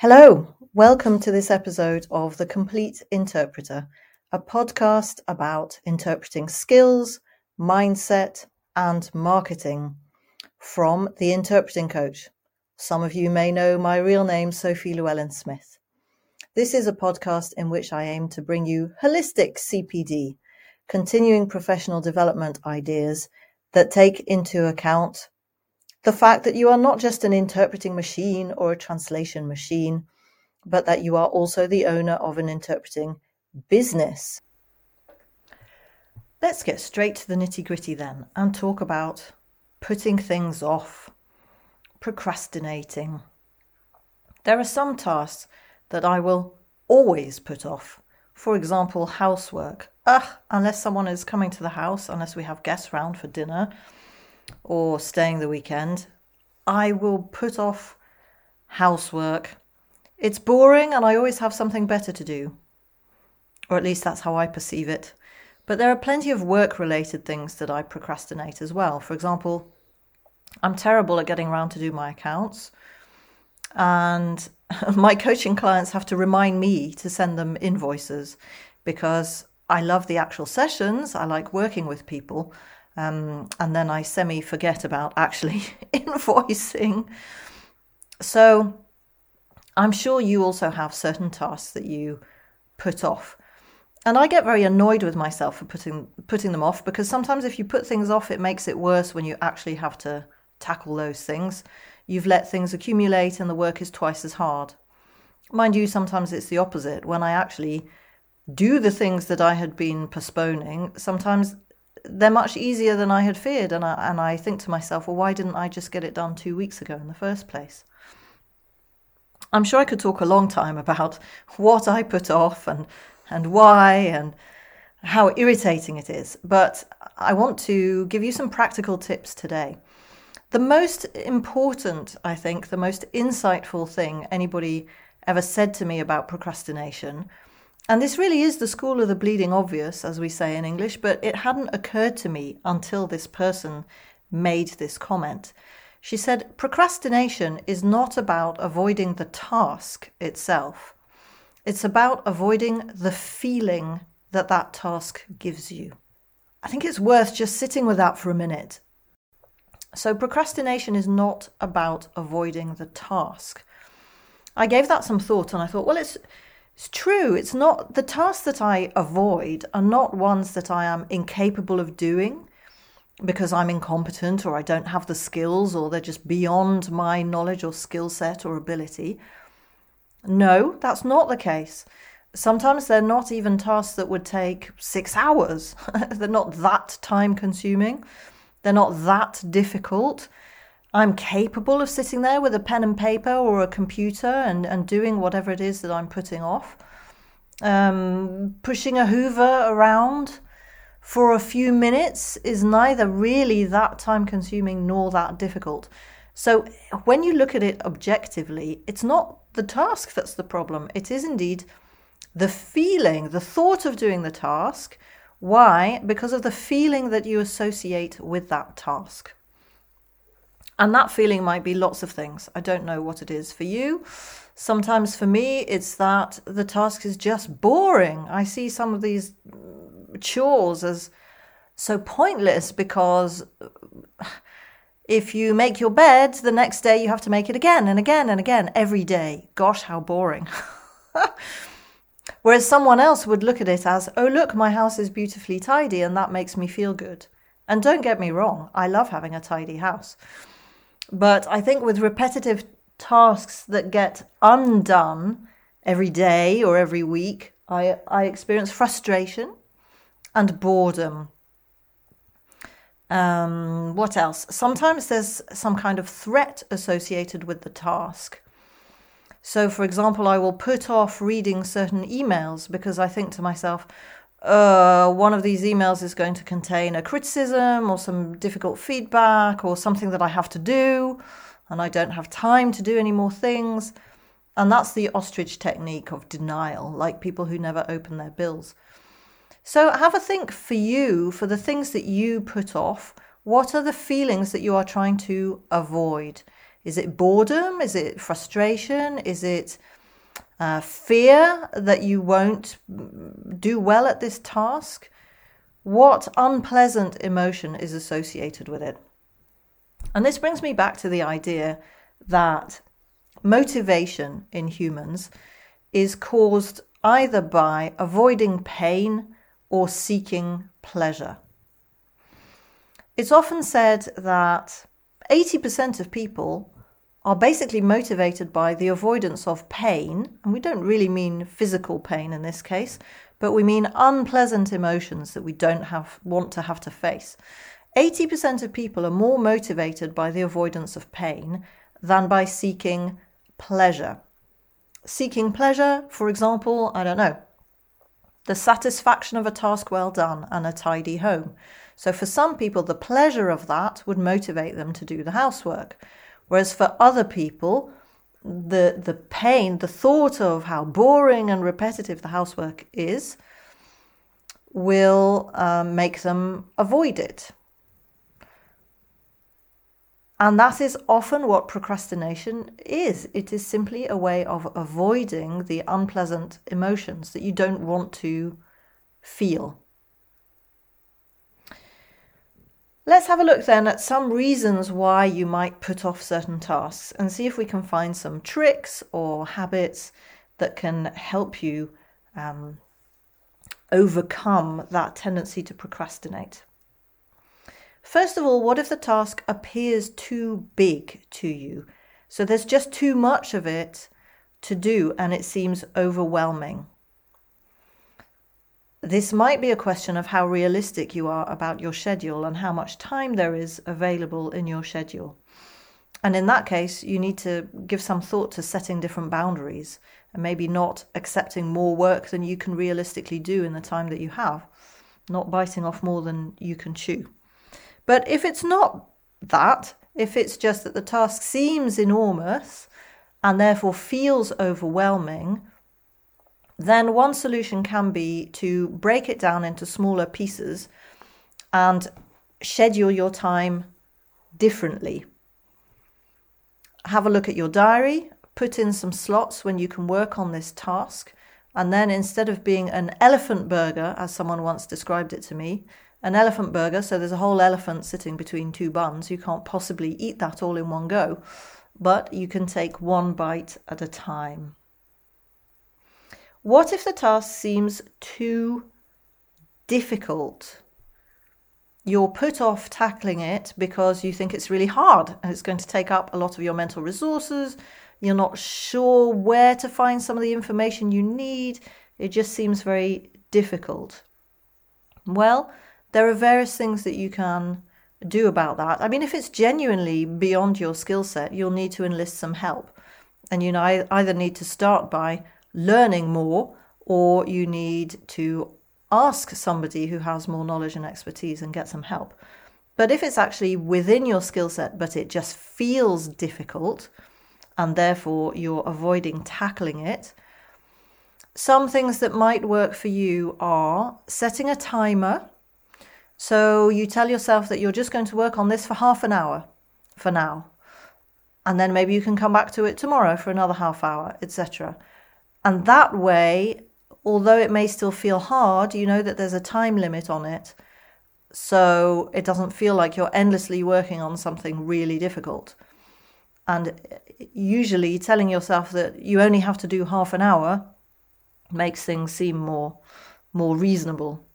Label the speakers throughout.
Speaker 1: Hello, welcome to this episode of The Complete Interpreter, a podcast about interpreting skills, mindset, and marketing from The Interpreting Coach. Some of you may know my real name, Sophie Llewellyn Smith. This is a podcast in which I aim to bring you holistic CPD, continuing professional development ideas that take into account the fact that you are not just an interpreting machine or a translation machine, but that you are also the owner of an interpreting business. Let's get straight to the nitty gritty then and talk about putting things off, procrastinating. There are some tasks that I will always put off. For example, housework. Ugh, unless someone is coming to the house, unless we have guests round for dinner, or staying the weekend, I will put off housework. It's boring and I always have something better to do. Or at least that's how I perceive it. But there are plenty of work related things that I procrastinate as well. For example, I'm terrible at getting around to do my accounts. And my coaching clients have to remind me to send them invoices because I love the actual sessions. I like working with people. Um, and then I semi forget about actually invoicing. So I'm sure you also have certain tasks that you put off. And I get very annoyed with myself for putting putting them off because sometimes if you put things off, it makes it worse when you actually have to tackle those things. You've let things accumulate and the work is twice as hard. Mind you, sometimes it's the opposite. When I actually do the things that I had been postponing, sometimes they're much easier than I had feared. And I, and I think to myself, well, why didn't I just get it done two weeks ago in the first place? I'm sure I could talk a long time about what I put off and, and why and how irritating it is, but I want to give you some practical tips today. The most important, I think, the most insightful thing anybody ever said to me about procrastination and this really is the school of the bleeding obvious, as we say in English, but it hadn't occurred to me until this person made this comment. She said, Procrastination is not about avoiding the task itself, it's about avoiding the feeling that that task gives you. I think it's worth just sitting with that for a minute. So, procrastination is not about avoiding the task. I gave that some thought and I thought, well, it's it's true. It's not the tasks that I avoid are not ones that I am incapable of doing because I'm incompetent or I don't have the skills or they're just beyond my knowledge or skill set or ability. No, that's not the case. Sometimes they're not even tasks that would take six hours. they're not that time consuming. They're not that difficult. I'm capable of sitting there with a pen and paper or a computer and, and doing whatever it is that I'm putting off. Um, pushing a hoover around for a few minutes is neither really that time consuming nor that difficult. So when you look at it objectively, it's not the task that's the problem. It is indeed the feeling, the thought of doing the task. Why? Because of the feeling that you associate with that task. And that feeling might be lots of things. I don't know what it is for you. Sometimes for me, it's that the task is just boring. I see some of these chores as so pointless because if you make your bed, the next day you have to make it again and again and again every day. Gosh, how boring. Whereas someone else would look at it as, oh, look, my house is beautifully tidy and that makes me feel good. And don't get me wrong, I love having a tidy house. But I think with repetitive tasks that get undone every day or every week, I, I experience frustration and boredom. Um, what else? Sometimes there's some kind of threat associated with the task. So, for example, I will put off reading certain emails because I think to myself, uh, one of these emails is going to contain a criticism or some difficult feedback or something that I have to do, and I don't have time to do any more things. And that's the ostrich technique of denial, like people who never open their bills. So have a think for you, for the things that you put off. What are the feelings that you are trying to avoid? Is it boredom? Is it frustration? Is it uh, fear that you won't do well at this task? What unpleasant emotion is associated with it? And this brings me back to the idea that motivation in humans is caused either by avoiding pain or seeking pleasure. It's often said that 80% of people are basically motivated by the avoidance of pain, and we don't really mean physical pain in this case, but we mean unpleasant emotions that we don't have want to have to face. 80% of people are more motivated by the avoidance of pain than by seeking pleasure. Seeking pleasure, for example, I don't know, the satisfaction of a task well done and a tidy home. So for some people, the pleasure of that would motivate them to do the housework. Whereas for other people, the the pain, the thought of how boring and repetitive the housework is, will um, make them avoid it. And that is often what procrastination is. It is simply a way of avoiding the unpleasant emotions that you don't want to feel. Let's have a look then at some reasons why you might put off certain tasks and see if we can find some tricks or habits that can help you um, overcome that tendency to procrastinate. First of all, what if the task appears too big to you? So there's just too much of it to do and it seems overwhelming. This might be a question of how realistic you are about your schedule and how much time there is available in your schedule. And in that case, you need to give some thought to setting different boundaries and maybe not accepting more work than you can realistically do in the time that you have, not biting off more than you can chew. But if it's not that, if it's just that the task seems enormous and therefore feels overwhelming, then one solution can be to break it down into smaller pieces and schedule your time differently. Have a look at your diary, put in some slots when you can work on this task, and then instead of being an elephant burger, as someone once described it to me, an elephant burger, so there's a whole elephant sitting between two buns. You can't possibly eat that all in one go, but you can take one bite at a time. What if the task seems too difficult? You're put off tackling it because you think it's really hard and it's going to take up a lot of your mental resources. You're not sure where to find some of the information you need. It just seems very difficult. Well, there are various things that you can do about that. I mean, if it's genuinely beyond your skill set, you'll need to enlist some help. And you know, either need to start by learning more or you need to ask somebody who has more knowledge and expertise and get some help. But if it's actually within your skill set, but it just feels difficult and therefore you're avoiding tackling it, some things that might work for you are setting a timer so you tell yourself that you're just going to work on this for half an hour for now. And then maybe you can come back to it tomorrow for another half hour, etc. And that way, although it may still feel hard, you know that there's a time limit on it. So it doesn't feel like you're endlessly working on something really difficult. And eh, usually telling yourself that you only have to do half an hour makes things seem more more reasonable.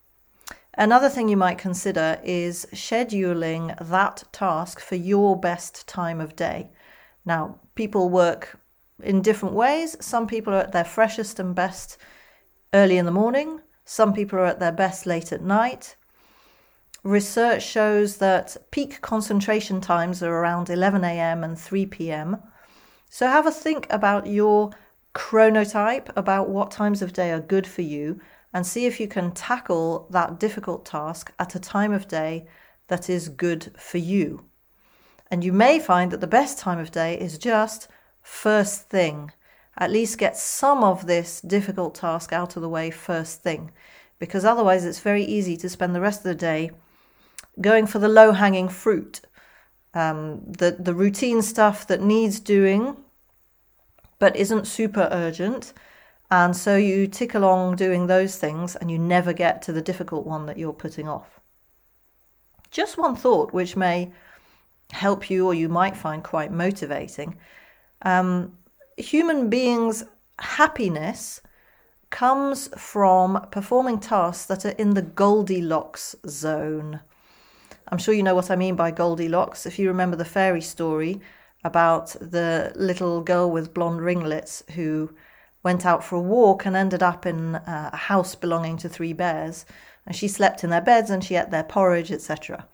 Speaker 1: Another thing you might consider is scheduling that task for your best time of day. Now, people work in different ways. Some people are at their freshest and best early in the morning, some people are at their best late at night. Research shows that peak concentration times are around 11 a.m. and 3 p.m. So have a think about your chronotype, about what times of day are good for you, and see if you can tackle that difficult task at a time of day that is good for you. And you may find that the best time of day is just first thing. At least get some of this difficult task out of the way first thing, because otherwise it's very easy to spend the rest of the day going for the low hanging fruit um, the the routine stuff that needs doing, but isn't super urgent. And so you tick along doing those things, and you never get to the difficult one that you're putting off. Just one thought, which may help you or you might find quite motivating. Um, human beings' happiness comes from performing tasks that are in the Goldilocks zone. I'm sure you know what I mean by Goldilocks. If you remember the fairy story about the little girl with blonde ringlets who went out for a walk and ended up in a house belonging to three bears, and she slept in their beds and she ate their porridge, etc.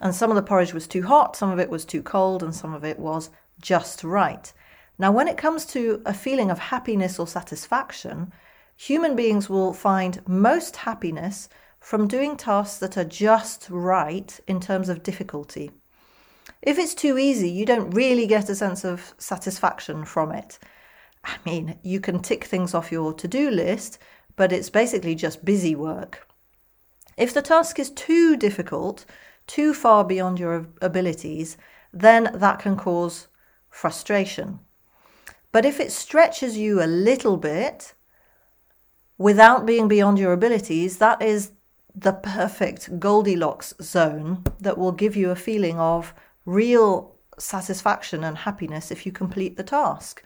Speaker 1: And some of the porridge was too hot, some of it was too cold, and some of it was just right. Now, when it comes to a feeling of happiness or satisfaction, human beings will find most happiness from doing tasks that are just right in terms of difficulty. If it's too easy, you don't really get a sense of satisfaction from it. I mean, you can tick things off your to do list, but it's basically just busy work. If the task is too difficult, too far beyond your abilities, then that can cause frustration. But if it stretches you a little bit without being beyond your abilities, that is the perfect Goldilocks zone that will give you a feeling of real satisfaction and happiness if you complete the task.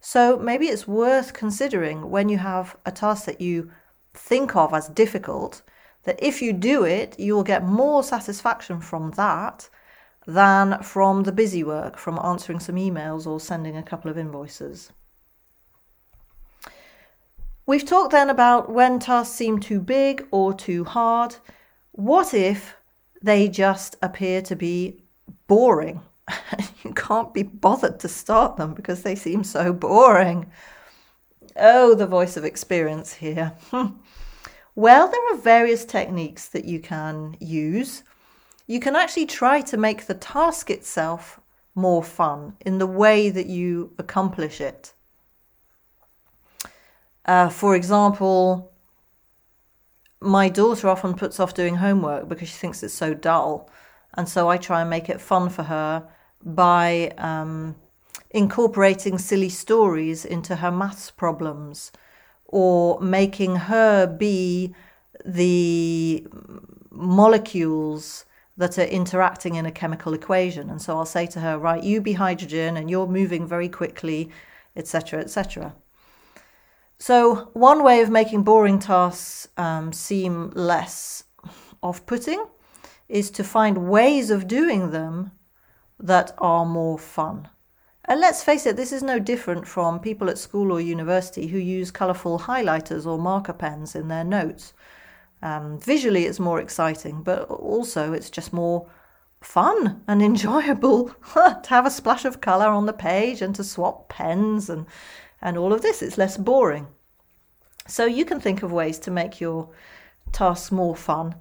Speaker 1: So maybe it's worth considering when you have a task that you think of as difficult that if you do it, you will get more satisfaction from that than from the busy work, from answering some emails or sending a couple of invoices. We've talked then about when tasks seem too big or too hard. What if they just appear to be boring? you can't be bothered to start them because they seem so boring. Oh, the voice of experience here. well, there are various techniques that you can use. You can actually try to make the task itself more fun in the way that you accomplish it. Uh, for example, my daughter often puts off doing homework because she thinks it's so dull. And so I try and make it fun for her by um, incorporating silly stories into her maths problems or making her be the molecules that are interacting in a chemical equation. And so I'll say to her, right, you be hydrogen and you're moving very quickly, etc., etc. So, one way of making boring tasks um, seem less off putting is to find ways of doing them that are more fun. And let's face it, this is no different from people at school or university who use colourful highlighters or marker pens in their notes. Um, visually, it's more exciting, but also it's just more fun and enjoyable to have a splash of colour on the page and to swap pens and and all of this. It's less boring. So you can think of ways to make your tasks more fun.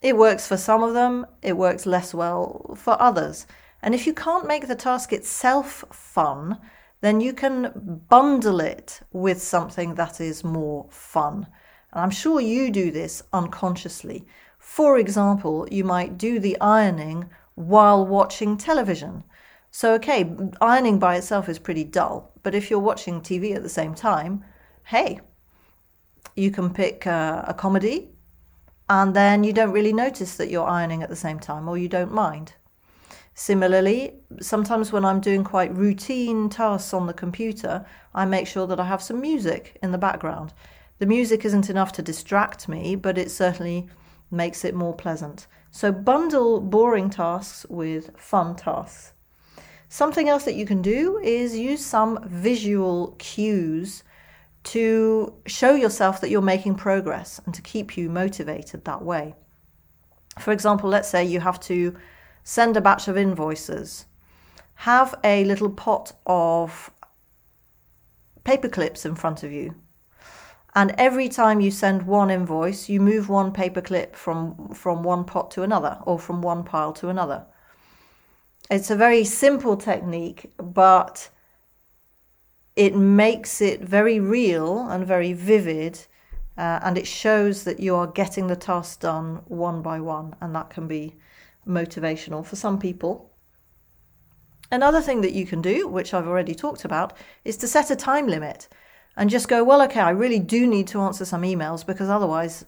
Speaker 1: It works for some of them, it works less well for others. And if you can't make the task itself fun, then you can bundle it with something that is more fun. And I'm sure you do this unconsciously. For example, you might do the ironing while watching television. So, okay, ironing by itself is pretty dull, but if you're watching TV at the same time, hey, you can pick a, a comedy and then you don't really notice that you're ironing at the same time or you don't mind. Similarly, sometimes when I'm doing quite routine tasks on the computer, I make sure that I have some music in the background. The music isn't enough to distract me, but it certainly makes it more pleasant. So bundle boring tasks with fun tasks. Something else that you can do is use some visual cues to show yourself that you're making progress and to keep you motivated that way. For example, let's say you have to send a batch of invoices. Have a little pot of paper clips in front of you. And every time you send one invoice, you move one paper clip from, from one pot to another or from one pile to another. It's a very simple technique, but it makes it very real and very vivid, uh, and it shows that you are getting the task done one by one, and that can be motivational for some people. Another thing that you can do, which I've already talked about, is to set a time limit and just go, well, okay, I really do need to answer some emails because otherwise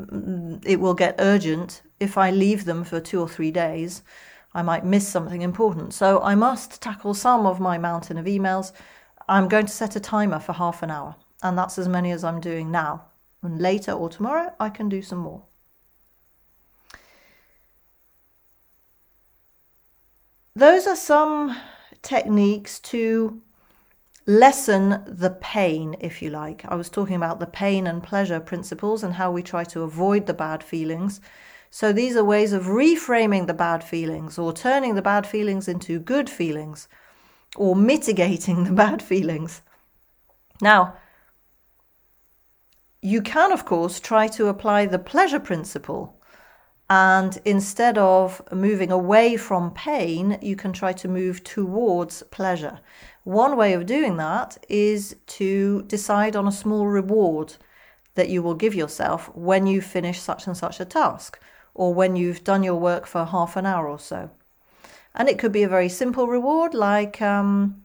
Speaker 1: mm, it will get urgent. If I leave them for two or three days, I might miss something important. So I must tackle some of my mountain of emails. I'm going to set a timer for half an hour, and that's as many as I'm doing now. And later or tomorrow, I can do some more. Those are some techniques to lessen the pain, if you like. I was talking about the pain and pleasure principles and how we try to avoid the bad feelings. So these are ways of reframing the bad feelings or turning the bad feelings into good feelings or mitigating the bad feelings. Now, you can, of course, try to apply the pleasure principle and instead of moving away from pain, you can try to move towards pleasure. One way of doing that is to decide on a small reward that you will give yourself when you finish such and such a task, or when you've done your work for half an hour or so. And it could be a very simple reward like um,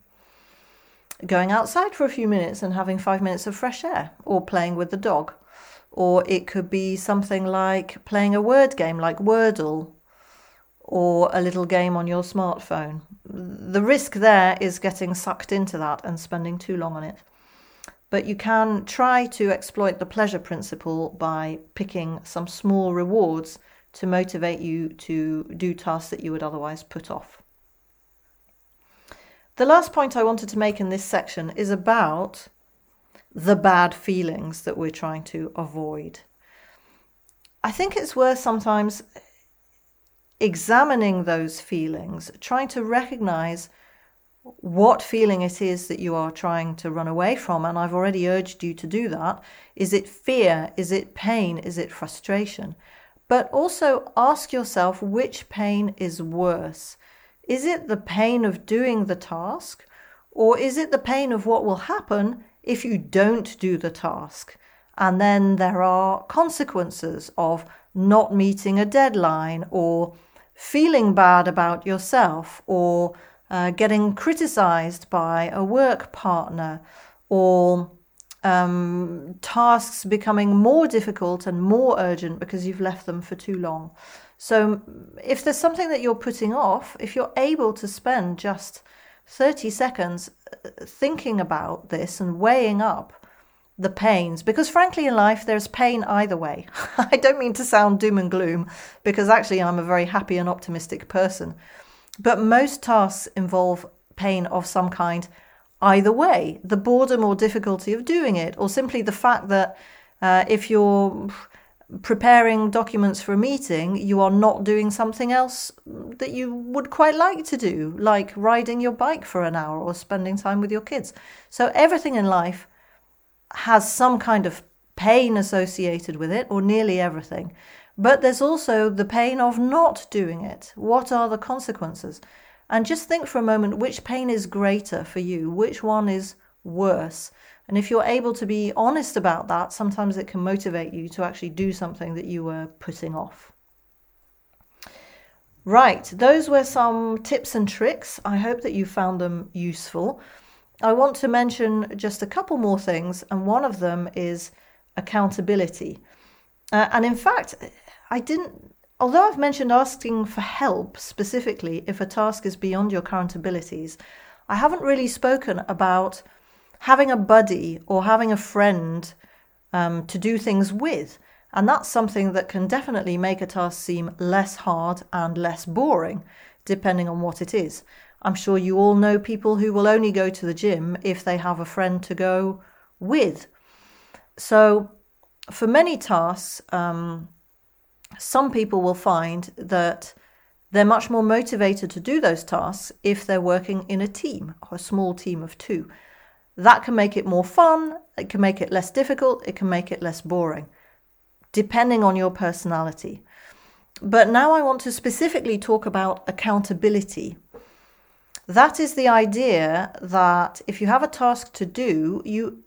Speaker 1: going outside for a few minutes and having five minutes of fresh air, or playing with the dog or it could be something like playing a word game like Wordle or a little game on your smartphone. The risk there is getting sucked into that and spending too long on it. But you can try to exploit the pleasure principle by picking some small rewards to motivate you to do tasks that you would otherwise put off. The last point I wanted to make in this section is about the bad feelings that we're trying to avoid. I think it's worth sometimes examining those feelings, trying to recognize what feeling it is that you are trying to run away from. And I've already urged you to do that. Is it fear? Is it pain? Is it frustration? But also ask yourself which pain is worse. Is it the pain of doing the task? Or is it the pain of what will happen if you don't do the task. And then there are consequences of not meeting a deadline or feeling bad about yourself or uh, getting criticized by a work partner or um, tasks becoming more difficult and more urgent because you've left them for too long. So, if there's something that you're putting off, if you're able to spend just 30 seconds uh, thinking about this and weighing up the pains because frankly in life there's pain either way. I don't mean to sound doom and gloom because actually i'm a very happy and optimistic person. But most tasks involve pain of some kind either way. The boredom or difficulty of doing it or simply the fact that uh, if you're preparing documents for a meeting, you are not doing something else that you would quite like to do, like riding your bike for an hour or spending time with your kids. So everything in life has some kind of pain associated with it, or nearly everything. But there's also the pain of not doing it. What are the consequences? And just think for a moment which pain is greater for you, which one is worse. And if you're able to be honest about that, sometimes it can motivate you to actually do something that you were putting off. Right, those were some tips and tricks. I hope that you found them useful. I want to mention just a couple more things, and one of them is accountability. Uh, and in fact, I didn't, although I've mentioned asking for help specifically if a task is beyond your current abilities, I haven't really spoken about having a buddy or having a friend um, to do things with. And that's something that can definitely make a task seem less hard and less boring, depending on what it is. I'm sure you all know people who will only go to the gym if they have a friend to go with. So, for many tasks, um, some people will find that they're much more motivated to do those tasks if they're working in a team, or a small team of two. That can make it more fun, it can make it less difficult, it can make it less boring, depending on your personality. But now I want to specifically talk about accountability. That is the idea that if you have a task to do, you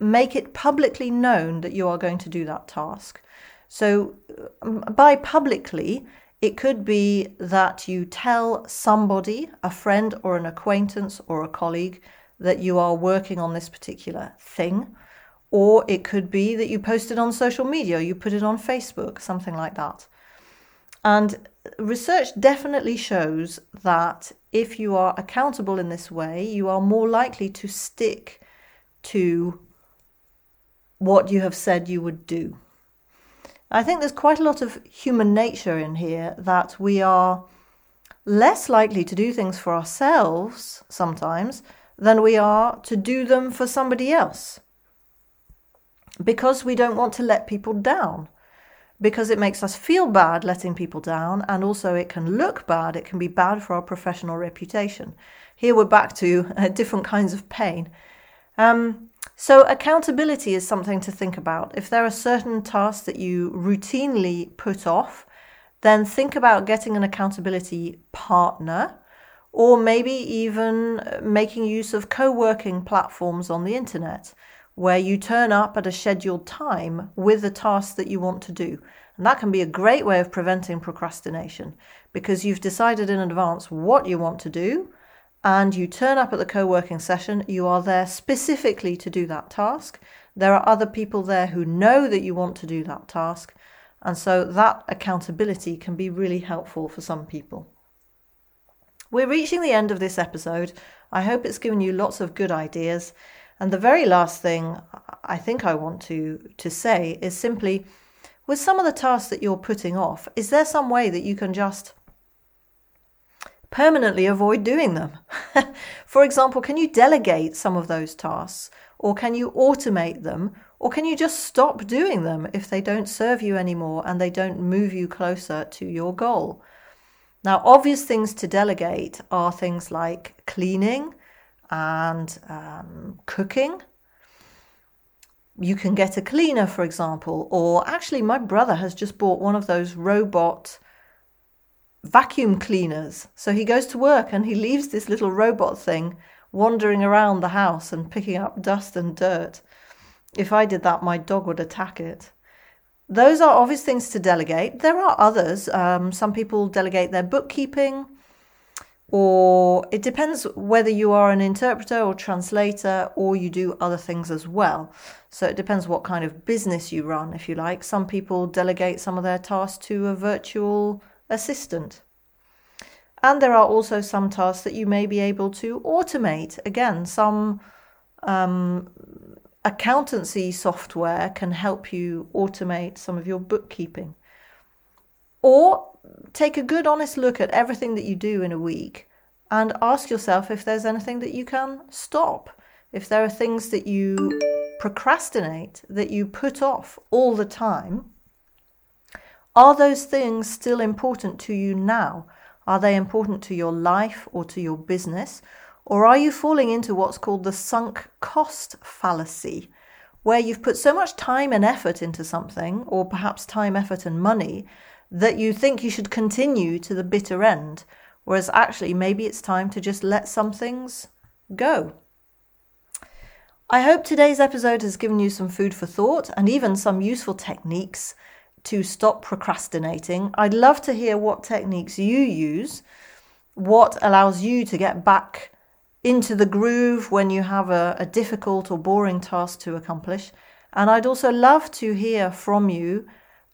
Speaker 1: make it publicly known that you are going to do that task. So, um, by publicly, It could be that you tell somebody, a friend or an acquaintance or a colleague, that you are working on this particular thing. Or it could be that you post it on social media, you put it on Facebook, something like that. And research definitely shows that if you are accountable in this way, you are more likely to stick to what you have said you would do. I think there's quite a lot of human nature in here that we are less likely to do things for ourselves sometimes than we are to do them for somebody else. Because we don't want to let people down. Because it makes us feel bad letting people down, and also it can look bad. It can be bad for our professional reputation. Here we're back to uh, different kinds of pain. Um, so, accountability is something to think about. If there are certain tasks that you routinely put off, then think about getting an accountability partner or maybe even uh, making use of co working platforms on the internet where you turn up at a scheduled time with the task that you want to do. And that can be a great way of preventing procrastination because you've decided in advance what you want to do and you turn up at the co working session, you are there specifically to do that task. There are other people there who know that you want to do that task. And so that accountability can be really helpful for some people. We're reaching the end of this episode. I hope it's given you lots of good ideas. And the very last thing I think I want to, to say is simply with some of the tasks that you're putting off, is there some way that you can just permanently avoid doing them. For example, can you delegate some of those tasks? Or can you automate them? Or can you just stop doing them if they don't serve you anymore and they don't move you closer to your goal? Now, obvious things to delegate are things like cleaning and um, cooking. You can get a cleaner, for example, or actually, my brother has just bought one of those robot vacuum cleaners. So he goes to work and he leaves this little robot thing wandering around the house and picking up dust and dirt. If I did that, my dog would attack it. Those are obvious things to delegate. There are others. Um, some people delegate their bookkeeping, or it depends whether you are an interpreter or translator or you do other things as well. So it depends what kind of business you run, if you like. Some people delegate some of their tasks to a virtual assistant. And there are also some tasks that you may be able to automate. Again, some um, accountancy software can help you automate some of your bookkeeping. Or take a good, honest look at everything that you do in a week and ask yourself if there's anything that you can stop. If there are things that you procrastinate, that you put off all the time, are those things still important to you now? Are they important to your life or to your business? Or are you falling into what's called the sunk cost fallacy, where you've put so much time and effort into something, or perhaps time, effort, and money, that you think you should continue to the bitter end, whereas actually maybe it's time to just let some things go. I hope today's episode has given you some food for thought and even some useful techniques to stop procrastinating. I'd love to hear what techniques you use, what allows you to get back into the groove when you have a, a difficult or boring task to accomplish. And I'd also love to hear from you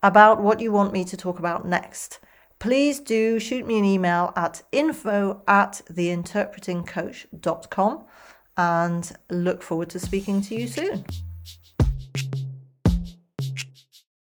Speaker 1: about what you want me to talk about next. Please do shoot me an email at info at theinterpretingcoach.com and look forward to speaking to you soon.